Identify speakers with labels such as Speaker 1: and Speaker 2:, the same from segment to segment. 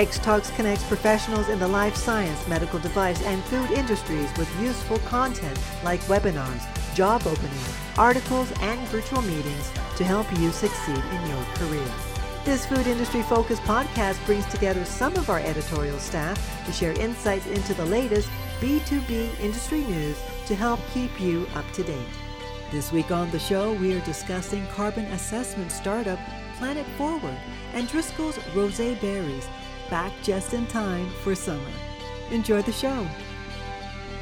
Speaker 1: X Talks connects professionals in the life science, medical device, and food industries with useful content like webinars, job openings, articles, and virtual meetings to help you succeed in your career. This food industry focused podcast brings together some of our editorial staff to share insights into the latest B2B industry news to help keep you up to date. This week on the show, we are discussing carbon assessment startup Planet Forward and Driscoll's Rosé Berries, back just in time for summer. Enjoy the show.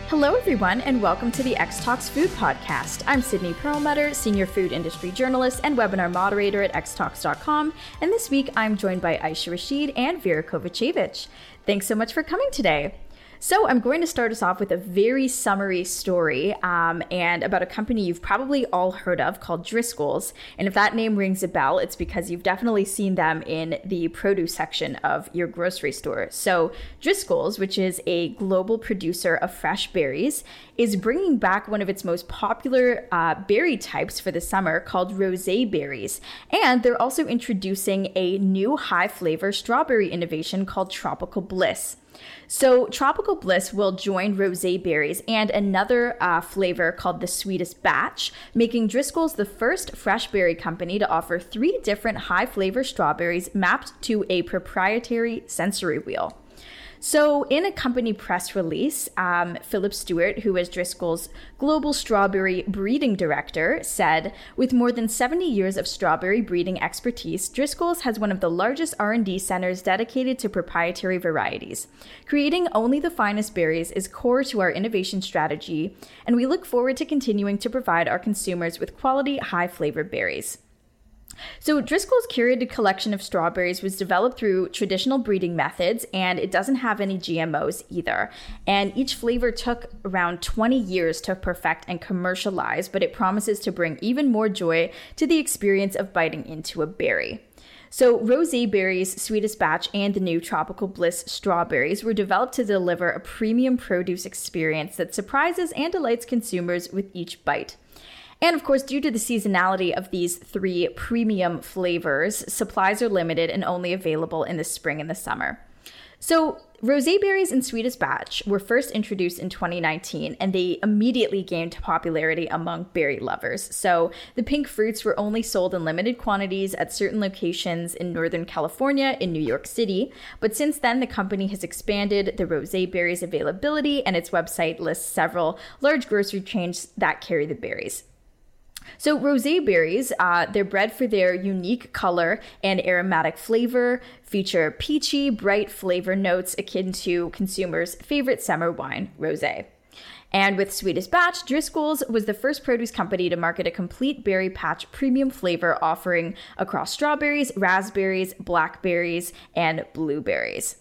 Speaker 2: Hello, everyone, and welcome to the X Talks Food Podcast. I'm Sydney Perlmutter, Senior Food Industry Journalist and Webinar Moderator at xtalks.com, and this week I'm joined by Aisha Rashid and Vera Kovacevic. Thanks so much for coming today. So, I'm going to start us off with a very summary story um, and about a company you've probably all heard of called Driscoll's. And if that name rings a bell, it's because you've definitely seen them in the produce section of your grocery store. So, Driscoll's, which is a global producer of fresh berries, is bringing back one of its most popular uh, berry types for the summer called rosé berries. And they're also introducing a new high flavor strawberry innovation called Tropical Bliss. So, Tropical Bliss will join rosé berries and another uh, flavor called the Sweetest Batch, making Driscoll's the first fresh berry company to offer three different high flavor strawberries mapped to a proprietary sensory wheel. So, in a company press release, um, Philip Stewart, who is Driscoll's global strawberry breeding director, said, "With more than 70 years of strawberry breeding expertise, Driscoll's has one of the largest R&D centers dedicated to proprietary varieties. Creating only the finest berries is core to our innovation strategy, and we look forward to continuing to provide our consumers with quality, high-flavor berries." So, Driscoll's curated collection of strawberries was developed through traditional breeding methods, and it doesn't have any GMOs either. And each flavor took around 20 years to perfect and commercialize, but it promises to bring even more joy to the experience of biting into a berry. So, Rosé Berries, Sweetest Batch, and the new Tropical Bliss Strawberries were developed to deliver a premium produce experience that surprises and delights consumers with each bite. And of course, due to the seasonality of these three premium flavors, supplies are limited and only available in the spring and the summer. So, rosé berries and sweetest batch were first introduced in 2019 and they immediately gained popularity among berry lovers. So, the pink fruits were only sold in limited quantities at certain locations in Northern California in New York City, but since then the company has expanded the rosé berries availability and its website lists several large grocery chains that carry the berries. So, rosé berries, uh, they're bred for their unique color and aromatic flavor, feature peachy, bright flavor notes akin to consumers' favorite summer wine, rosé. And with Sweetest Batch, Driscoll's was the first produce company to market a complete berry patch premium flavor offering across strawberries, raspberries, blackberries, and blueberries.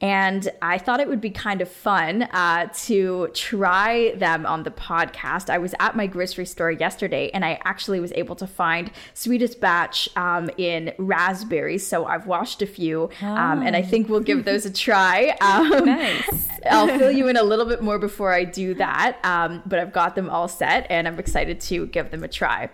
Speaker 2: And I thought it would be kind of fun uh, to try them on the podcast. I was at my grocery store yesterday and I actually was able to find Sweetest Batch um, in raspberries. So I've washed a few um, and I think we'll give those a try. Um, nice. I'll fill you in a little bit more before I do that. Um, but I've got them all set and I'm excited to give them a try.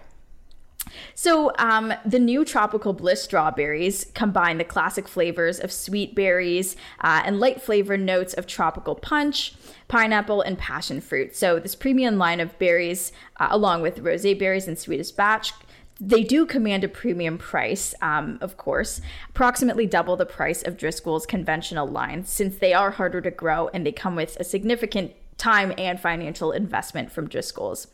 Speaker 2: So, um, the new Tropical Bliss strawberries combine the classic flavors of sweet berries uh, and light flavor notes of tropical punch, pineapple, and passion fruit. So, this premium line of berries, uh, along with rosé berries and sweetest batch, they do command a premium price, um, of course, approximately double the price of Driscoll's conventional line, since they are harder to grow and they come with a significant time and financial investment from Driscoll's.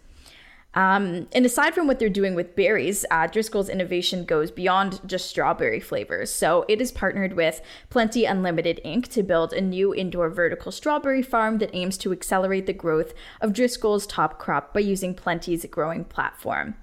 Speaker 2: Um, and aside from what they're doing with berries, uh, Driscoll's innovation goes beyond just strawberry flavors. So it is partnered with Plenty Unlimited Inc. to build a new indoor vertical strawberry farm that aims to accelerate the growth of Driscoll's top crop by using Plenty's growing platform.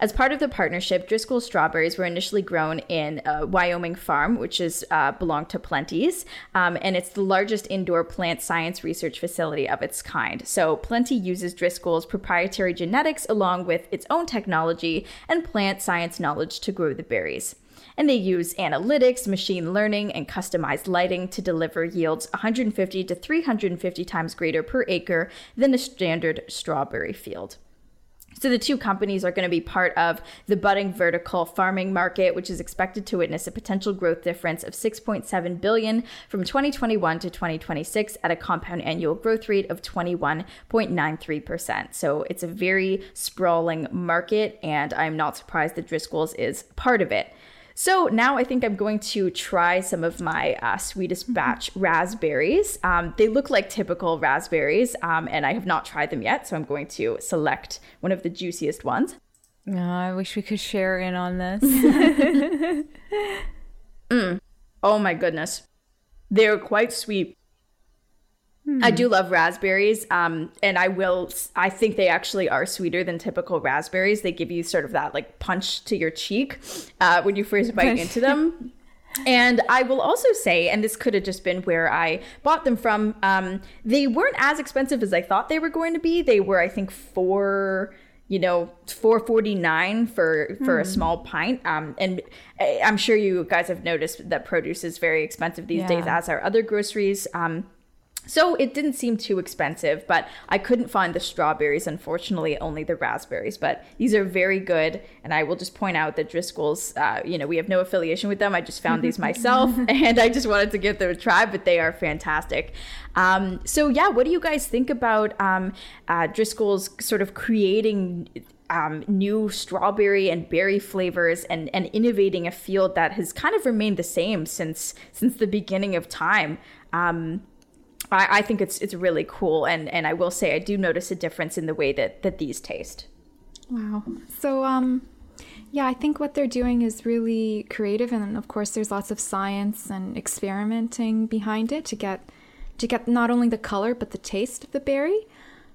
Speaker 2: As part of the partnership, Driscoll strawberries were initially grown in a Wyoming farm, which is uh, belonged to Plenty's, um, and it's the largest indoor plant science research facility of its kind. So Plenty uses Driscoll's proprietary genetics along with its own technology and plant science knowledge to grow the berries. And they use analytics, machine learning, and customized lighting to deliver yields 150 to 350 times greater per acre than a standard strawberry field. So the two companies are going to be part of the budding vertical farming market, which is expected to witness a potential growth difference of 6.7 billion from 2021 to 2026 at a compound annual growth rate of 21.93%. So it's a very sprawling market, and I'm not surprised that Driscoll's is part of it. So now I think I'm going to try some of my uh, sweetest mm-hmm. batch raspberries. Um, they look like typical raspberries, um, and I have not tried them yet. So I'm going to select one of the juiciest ones.
Speaker 3: Oh, I wish we could share in on this.
Speaker 2: mm. Oh my goodness. They're quite sweet. Hmm. I do love raspberries, um, and I will. I think they actually are sweeter than typical raspberries. They give you sort of that like punch to your cheek uh, when you first bite into them. And I will also say, and this could have just been where I bought them from. Um, they weren't as expensive as I thought they were going to be. They were, I think, four you know, four forty nine for for mm. a hmm. small pint. Um, and I'm sure you guys have noticed that produce is very expensive these yeah. days, as are other groceries. Um, so it didn't seem too expensive, but I couldn't find the strawberries, unfortunately, only the raspberries. But these are very good. And I will just point out that Driscoll's, uh, you know, we have no affiliation with them. I just found these myself and I just wanted to give them a try, but they are fantastic. Um, so, yeah, what do you guys think about um, uh, Driscoll's sort of creating um, new strawberry and berry flavors and, and innovating a field that has kind of remained the same since since the beginning of time. Um, I, I think it's it's really cool, and and I will say I do notice a difference in the way that that these taste.
Speaker 4: Wow. So um, yeah, I think what they're doing is really creative, and of course, there's lots of science and experimenting behind it to get to get not only the color but the taste of the berry.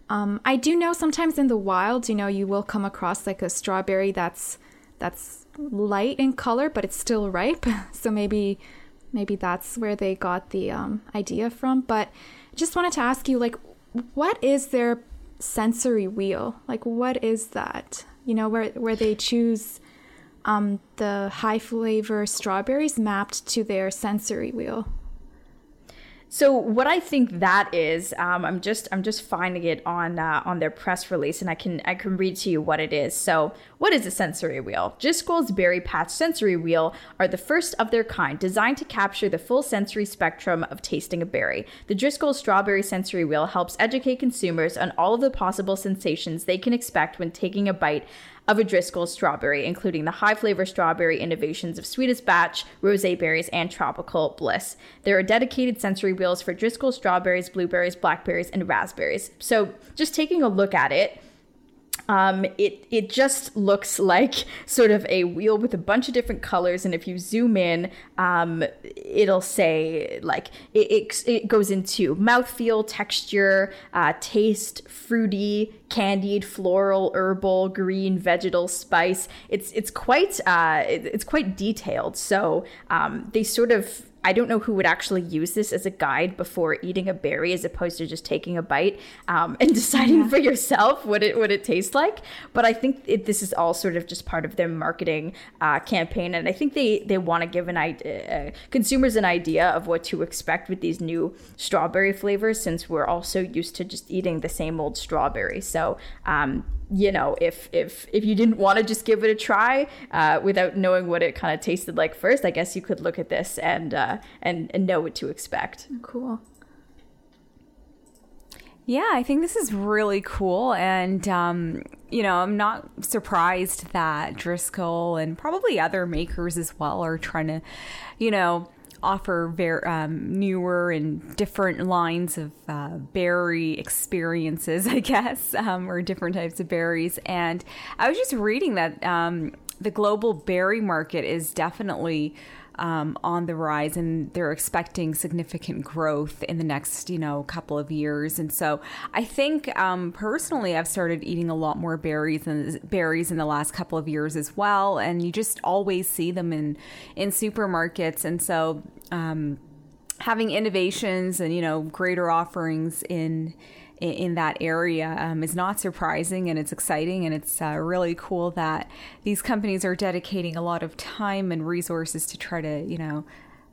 Speaker 4: Um, I do know sometimes in the wild, you know, you will come across like a strawberry that's that's light in color, but it's still ripe. So maybe maybe that's where they got the um, idea from. But just wanted to ask you, like, what is their sensory wheel? Like, what is that? You know, where where they choose um, the high flavor strawberries mapped to their sensory wheel.
Speaker 2: So what I think that is, um, I'm just I'm just finding it on uh, on their press release, and I can I can read to you what it is. So what is a sensory wheel? Driscoll's Berry Patch Sensory Wheel are the first of their kind, designed to capture the full sensory spectrum of tasting a berry. The Driscoll Strawberry Sensory Wheel helps educate consumers on all of the possible sensations they can expect when taking a bite of a Driscoll strawberry, including the high flavor strawberry innovations of Sweetest Batch, Rosé Berries, and Tropical Bliss. There are dedicated sensory wheels for Driscoll strawberries, blueberries, blackberries, and raspberries. So, just taking a look at it, um, it it just looks like sort of a wheel with a bunch of different colors, and if you zoom in, um, it'll say like it, it, it goes into mouthfeel, texture, uh, taste, fruity, candied, floral, herbal, green, vegetal, spice. It's it's quite uh, it's quite detailed. So um, they sort of I don't know who would actually use this as a guide before eating a berry, as opposed to just taking a bite um, and deciding yeah. for yourself what it what it tastes like. But I think it, this is all sort of just part of their marketing uh, campaign, and I think they they want to give an idea, uh, consumers an idea of what to expect with these new strawberry flavors, since we're all so used to just eating the same old strawberry. So um, you know, if if if you didn't want to just give it a try uh, without knowing what it kind of tasted like first, I guess you could look at this and uh, and and know what to expect.
Speaker 4: Cool.
Speaker 3: Yeah, I think this is really cool, and um, you know, I'm not surprised that Driscoll and probably other makers as well are trying to, you know, offer very um, newer and different lines of uh, berry experiences, I guess, um, or different types of berries. And I was just reading that um, the global berry market is definitely um, on the rise, and they're expecting significant growth in the next, you know, couple of years. And so, I think um, personally, I've started eating a lot more berries and berries in the last couple of years as well. And you just always see them in in supermarkets, and so. Um, having innovations and you know greater offerings in in, that area um, is not surprising and it's exciting and it's uh, really cool that these companies are dedicating a lot of time and resources to try to you know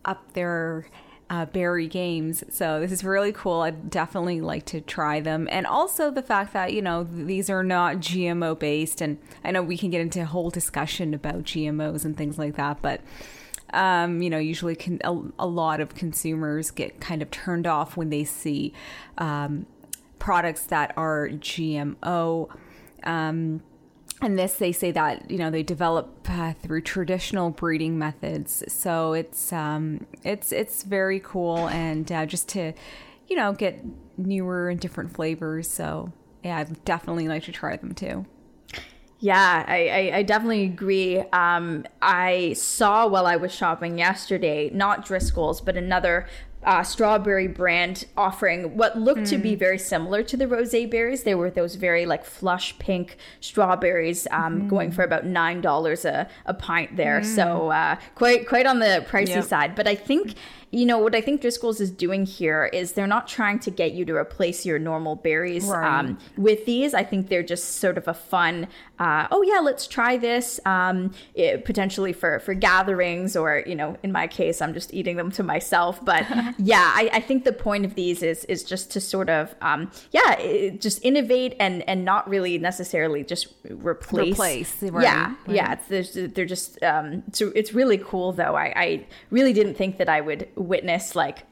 Speaker 3: up their uh, berry games. So this is really cool. I'd definitely like to try them. And also the fact that, you know, these are not GMO based. And I know we can get into a whole discussion about GMOs and things like that, but. Um, you know, usually can, a, a, lot of consumers get kind of turned off when they see um, products that are GMO. Um, and this they say that you know they develop uh, through traditional breeding methods so it's um it's it's very cool and uh, just to you know get newer and different flavors so yeah i'd definitely like to try them too
Speaker 2: yeah, I, I, I, definitely agree. Um, I saw while I was shopping yesterday, not Driscoll's, but another uh, strawberry brand offering what looked mm. to be hmm. very similar to the rosé berries. They were those very like flush pink strawberries, um, mm. going for about nine dollars a, a pint there. Mm. So uh, quite quite on the pricey yep. side. But I think you know what I think Driscoll's is doing here is they're not trying to get you to replace your normal berries right. um, with these. I think they're just sort of a fun. Uh, oh yeah, let's try this. Um, it, potentially for for gatherings or you know, in my case, I'm just eating them to myself. But yeah, I, I, think the point of these is is just to sort of um, yeah, it, just innovate and and not really necessarily just replace.
Speaker 3: Replace. Right,
Speaker 2: yeah, right. yeah. It's, they're just um, it's, it's really cool though. I, I really didn't think that I would witness like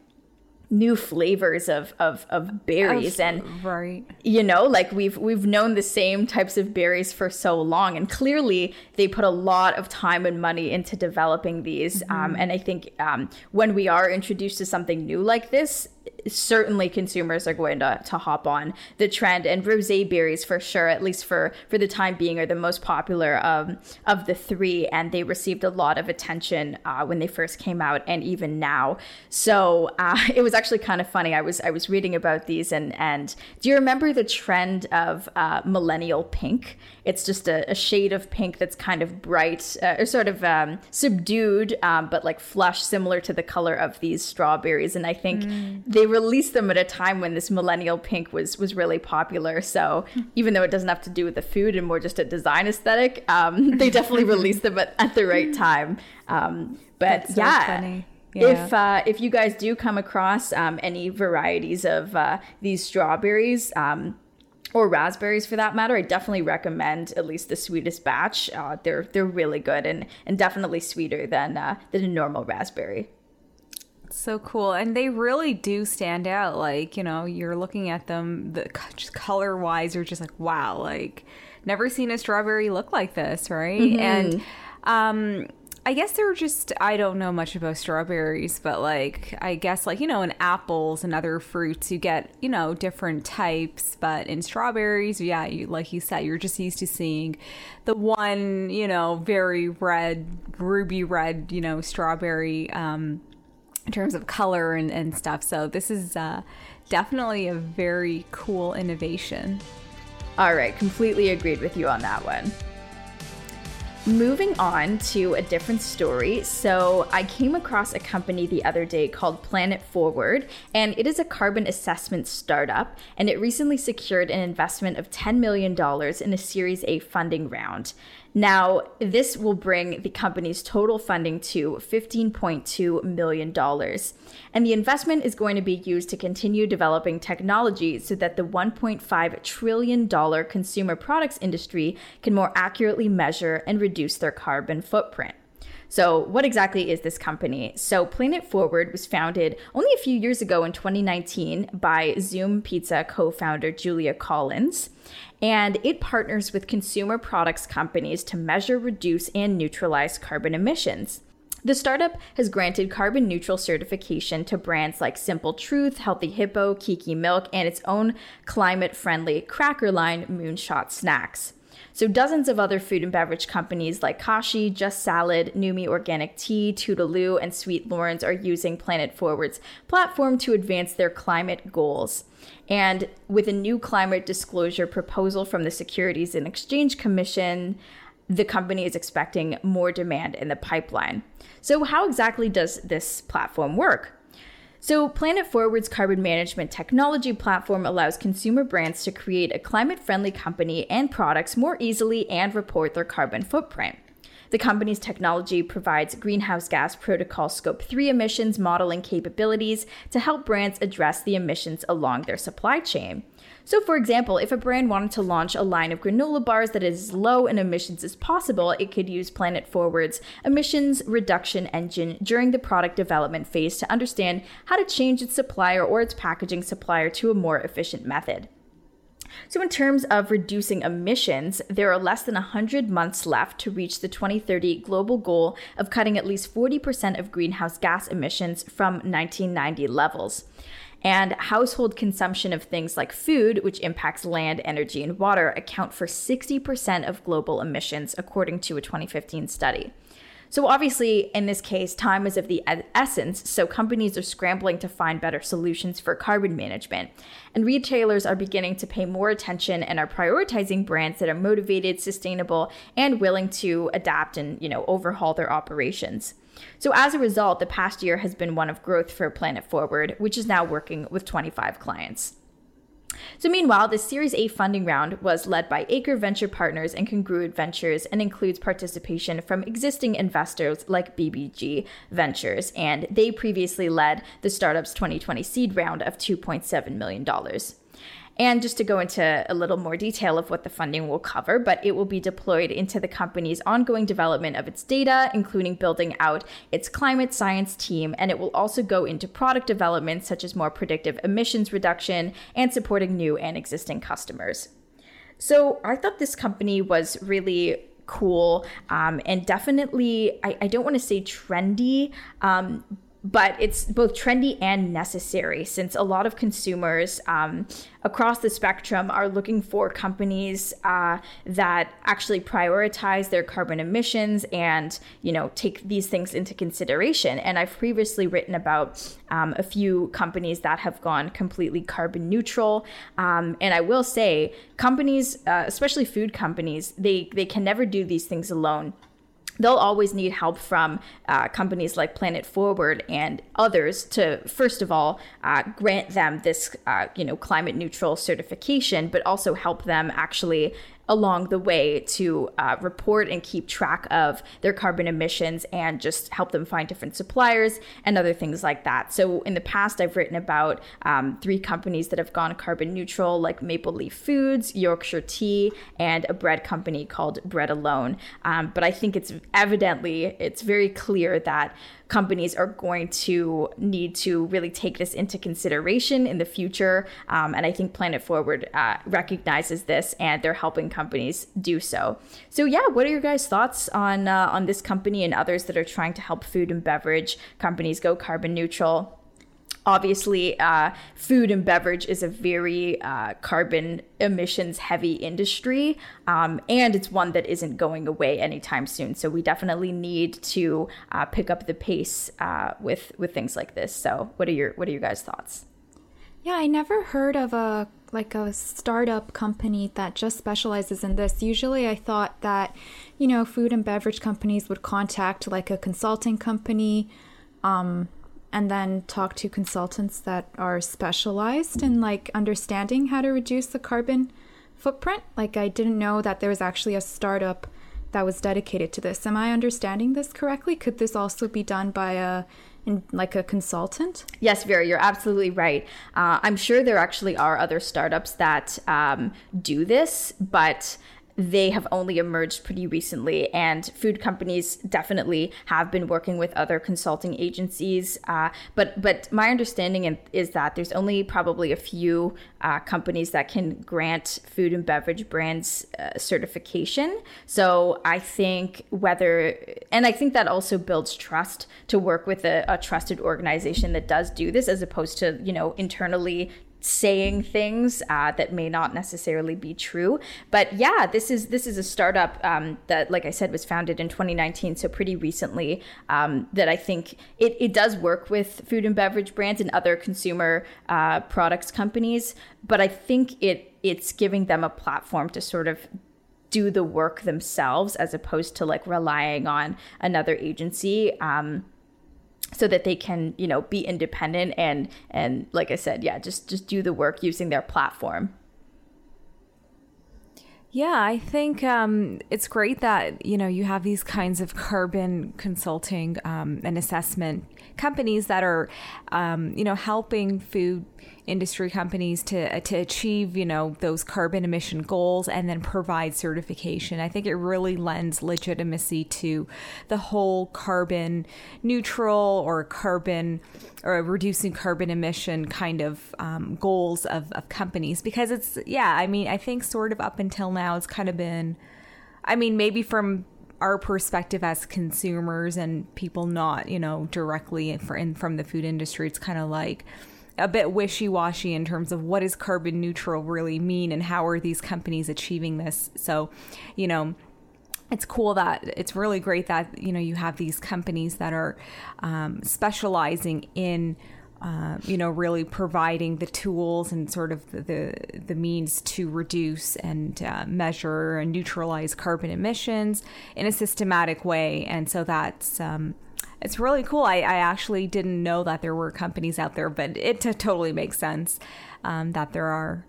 Speaker 2: new flavors of of, of berries. And
Speaker 3: right.
Speaker 2: you know like we've we've known the same types of berries for so long. And clearly they put a lot of time and money into developing these. Mm-hmm. um, and i think um, when we are introduced to something new like this certainly consumers are going to, to hop on the trend and rosé berries for sure at least for for the time being are the most popular um, of the three and they received a lot of attention uh, when they first came out and even now. So uh, it was actually kind of funny. I was i was reading about these and and do you remember the trend of uh, millennial pink? It's just a, a, shade of pink that's kind of bright uh, or sort of um, subdued um, but like flush similar to the color of these strawberries and i think mm. They released them at a time when this millennial pink was was really popular. So even though it doesn't have to do with the food and more just a design aesthetic, um, they definitely released them at, at the right time. Um, but so yeah. Yeah. If uh, if you guys do come across um, any varieties of uh, these strawberries, um, or raspberries for that matter, I definitely recommend at least the sweetest batch. Uh, they're they're really good and and definitely sweeter than uh, than a normal raspberry
Speaker 3: so cool and they really do stand out like you know you're looking at them the color wise you're just like wow like never seen a strawberry look like this right mm-hmm. and um I guess they're just I don't know much about strawberries, but like I guess like you know in apples and other fruits you get you know different types, but in strawberries, yeah, you, like you said, you're just used to seeing the one you know very red, ruby red, you know strawberry. Um, in terms of color and, and stuff. So this is uh, definitely a very cool innovation.
Speaker 2: All right, completely agreed with you on that one. Moving on to a different story. So, I came across a company the other day called Planet Forward, and it is a carbon assessment startup. And it recently secured an investment of $10 million in a Series A funding round. Now, this will bring the company's total funding to $15.2 million. And the investment is going to be used to continue developing technology so that the $1.5 trillion consumer products industry can more accurately measure and reduce their carbon footprint. So, what exactly is this company? So, Planet Forward was founded only a few years ago in 2019 by Zume Pizza co founder Julia Collins and it partners with consumer products companies to measure, reduce, and neutralize carbon emissions. The startup has granted carbon neutral certification to brands like Simple Truth, Healthy Hippo, Kiki Milk, and its own climate friendly cracker line, Moonshot Snacks. So, dozens of other food and beverage companies like Kashi, Just Salad, Numi Organic Tea, Toodaloo, and Sweet Loren's are using Planet Forward's platform to advance their climate goals. And with a new climate disclosure proposal from the Securities and Exchange Commission, the company is expecting more demand in the pipeline. So, how exactly does this platform work? So, Planet Forward's carbon management technology platform allows consumer brands to create a climate friendly company and products more easily and report their carbon footprint. The company's technology provides greenhouse gas protocol scope 3 emissions modeling capabilities to help brands address the emissions along their supply chain. So, for example, if a brand wanted to launch a line of granola bars that is as low in emissions as possible, it could use Planet Forward's emissions reduction engine during the product development phase to understand how to change its supplier or its packaging supplier to a more efficient method. So, in terms of reducing emissions, there are less than 100 months left to reach the 2030 global goal of cutting at least 40% of greenhouse gas emissions from 1990 levels. And household consumption of things like food, which impacts land, energy, and water, account for 60% of global emissions, according to a 2015 study. So, obviously, in this case, time is of the essence, so companies are scrambling to find better solutions for carbon management. And retailers are beginning to pay more attention and are prioritizing brands that are motivated, sustainable, and willing to adapt and, you know, overhaul their operations. So, as a result, the past year has been one of growth for Planet Forward, which is now working with 25 clients. So, meanwhile, the Series A funding round was led by Acre Venture Partners and Congruent Ventures and includes participation from existing investors like BBG Ventures, and they previously led the startup's 2020 seed round of $2.7 million. And just to go into a little more detail of what the funding will cover, but it will be deployed into the company's ongoing development of its data, including building out its climate science team. And it will also go into product development, such as more predictive emissions reduction and supporting new and existing customers. So I thought this company was really cool um, and definitely, I, I don't want to say trendy. Um, but it's both trendy and necessary since a lot of consumers um, across the spectrum are looking for companies uh, that actually prioritize their carbon emissions and you know take these things into consideration. And i've previously written about um, a few companies that have gone completely carbon neutral. Um, and i will say companies uh, especially food companies they they can never do these things alone they'll always need help from uh, companies like Planet Forward and others to, first of all, uh, grant them this, uh, you know, climate neutral certification, but also help them actually along the way to uh, report and keep track of their carbon emissions and just help them find different suppliers and other things like that. So, in the past, I've written about um, three companies that have gone carbon neutral, like Maple Leaf Foods, Yorkshire Tea, and a bread company called Bread Alone. Um, but I think it's evidently, it's very clear that companies are going to need to really take this into consideration in the future. Um, and I think Planet Forward uh, recognizes this and they're helping companies do so. So, yeah, what are your guys' thoughts on, uh, on this company and others that are trying to help food and beverage companies go carbon neutral? Obviously uh, food and beverage is a very uh, carbon emissions heavy industry um, and it's one that isn't going away anytime soon. So we definitely need to uh, pick up the pace uh, with with things like this. So what are your what are your guys thoughts?
Speaker 4: Yeah i never heard of a like a startup company that just specializes in this. Usually i thought that you know food and beverage companies would contact like a consulting company um, and then talk to consultants that are specialized in like understanding how to reduce the carbon footprint. Like I didn't know that there was actually a startup that was dedicated to this. Am I understanding this correctly? Could this also be done by a in, like a consultant?
Speaker 2: Yes, Vera, you're absolutely right. Uh, I'm sure there actually are other startups that um, do this, but they have only emerged pretty recently, and food companies definitely have been working with other consulting agencies. Uh, but but my understanding is that there's only probably a few uh, companies that can grant food and beverage brands uh, certification. So I think whether and I think that also builds trust to work with a, a trusted organization that does do this, as opposed to you know internally saying things uh, that may not necessarily be true. But yeah, this is this is a startup um, that, like I said, was founded in 2019, so pretty recently. Um, that I think it, it does work with food and beverage brands and other consumer uh, products companies. But I think it it's giving them a platform to sort of do the work themselves as opposed to like relying on another agency. Um, so that they can you know be independent and and like i said yeah just just do the work using their platform
Speaker 3: Yeah, I think um, it's great that you know you have these kinds of carbon consulting um, and assessment companies that are, um, you know, helping food industry companies to uh, to achieve you know those carbon emission goals and then provide certification. I think it really lends legitimacy to the whole carbon neutral or carbon or reducing carbon emission kind of um, goals of, of companies because it's yeah I mean I think sort of up until now it's kind of been I mean maybe from our perspective as consumers and people not you know directly in from the food industry it's kind of like a bit wishy-washy in terms of what does carbon neutral really mean and how are these companies achieving this? So you know it's cool that it's really great that you know you have these companies that are um, specializing in uh, you know really providing the tools and sort of the the, the means to reduce and uh, measure and neutralize carbon emissions in a systematic way and so that's um, it's really cool. I, I actually didn't know that there were companies out there, but it t- totally makes sense um, that there are.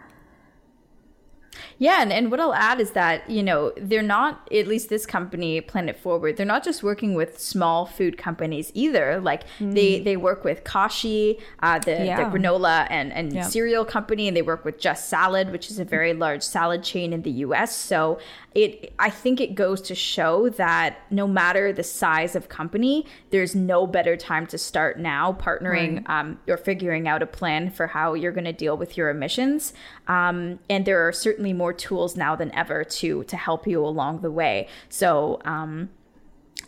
Speaker 2: Yeah, and, and what I'll add is that, you know, they're not, at least this company, Planet Forward, they're not just working with small food companies either. Like mm. they, they work with Kashi, uh, the, yeah. the granola and, and yep. cereal company, and they work with Just Salad, which is a very large salad chain in the US. So it I think it goes to show that no matter the size of company, there's no better time to start now partnering right. um, or figuring out a plan for how you're going to deal with your emissions. Um, and there are certainly more tools now than ever to to help you along the way. So um,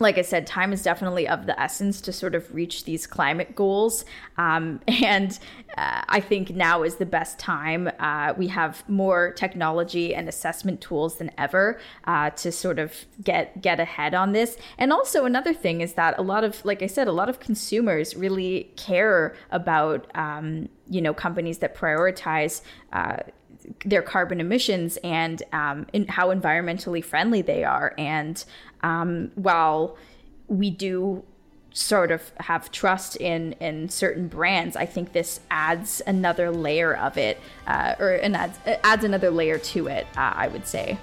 Speaker 2: like I said, time is definitely of the essence to sort of reach these climate goals. Um, and uh, I think now is the best time. Uh, we have more technology and assessment tools than ever uh, to sort of get get ahead on this. And also another thing is that a lot of, like I said, a lot of consumers really care about um, you know companies that prioritize uh, their carbon emissions and um, how environmentally friendly they are. And um, while we do sort of have trust in in certain brands, I think this adds another layer of it, uh, or and adds adds another layer to it. Uh, I would say.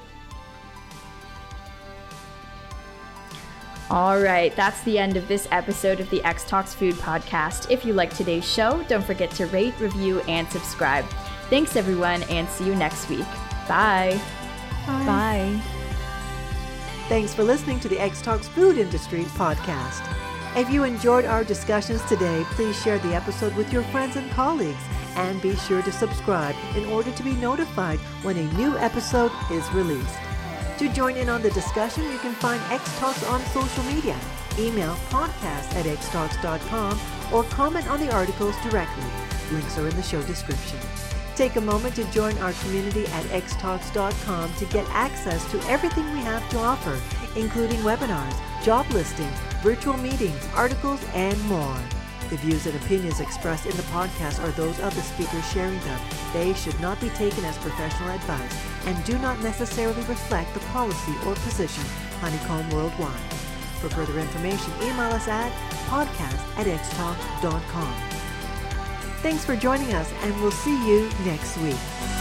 Speaker 2: All right, that's the end of this episode of the X Talks Food Podcast. If you like today's show, don't forget to rate, review, and subscribe. Thanks, everyone, and see you next week. Bye.
Speaker 3: Bye. Bye.
Speaker 1: Thanks for listening to the X Talks Food Industry podcast. If you enjoyed our discussions today, please share the episode with your friends and colleagues and be sure to subscribe in order to be notified when a new episode is released. To join in on the discussion, you can find X Talks on social media. Email podcast at xtalks.com or comment on the articles directly. Links are in the show description. Take a moment to join our community at xtalks.com to get access to everything we have to offer, including webinars, job listings, virtual meetings, articles, and more. The views and opinions expressed in the podcast are those of the speakers sharing them. They should not be taken as professional advice and do not necessarily reflect the policy or position Honeycomb Worldwide. For further information, email us at podcast at xtalk.com. Thanks for joining us, and we'll see you next week.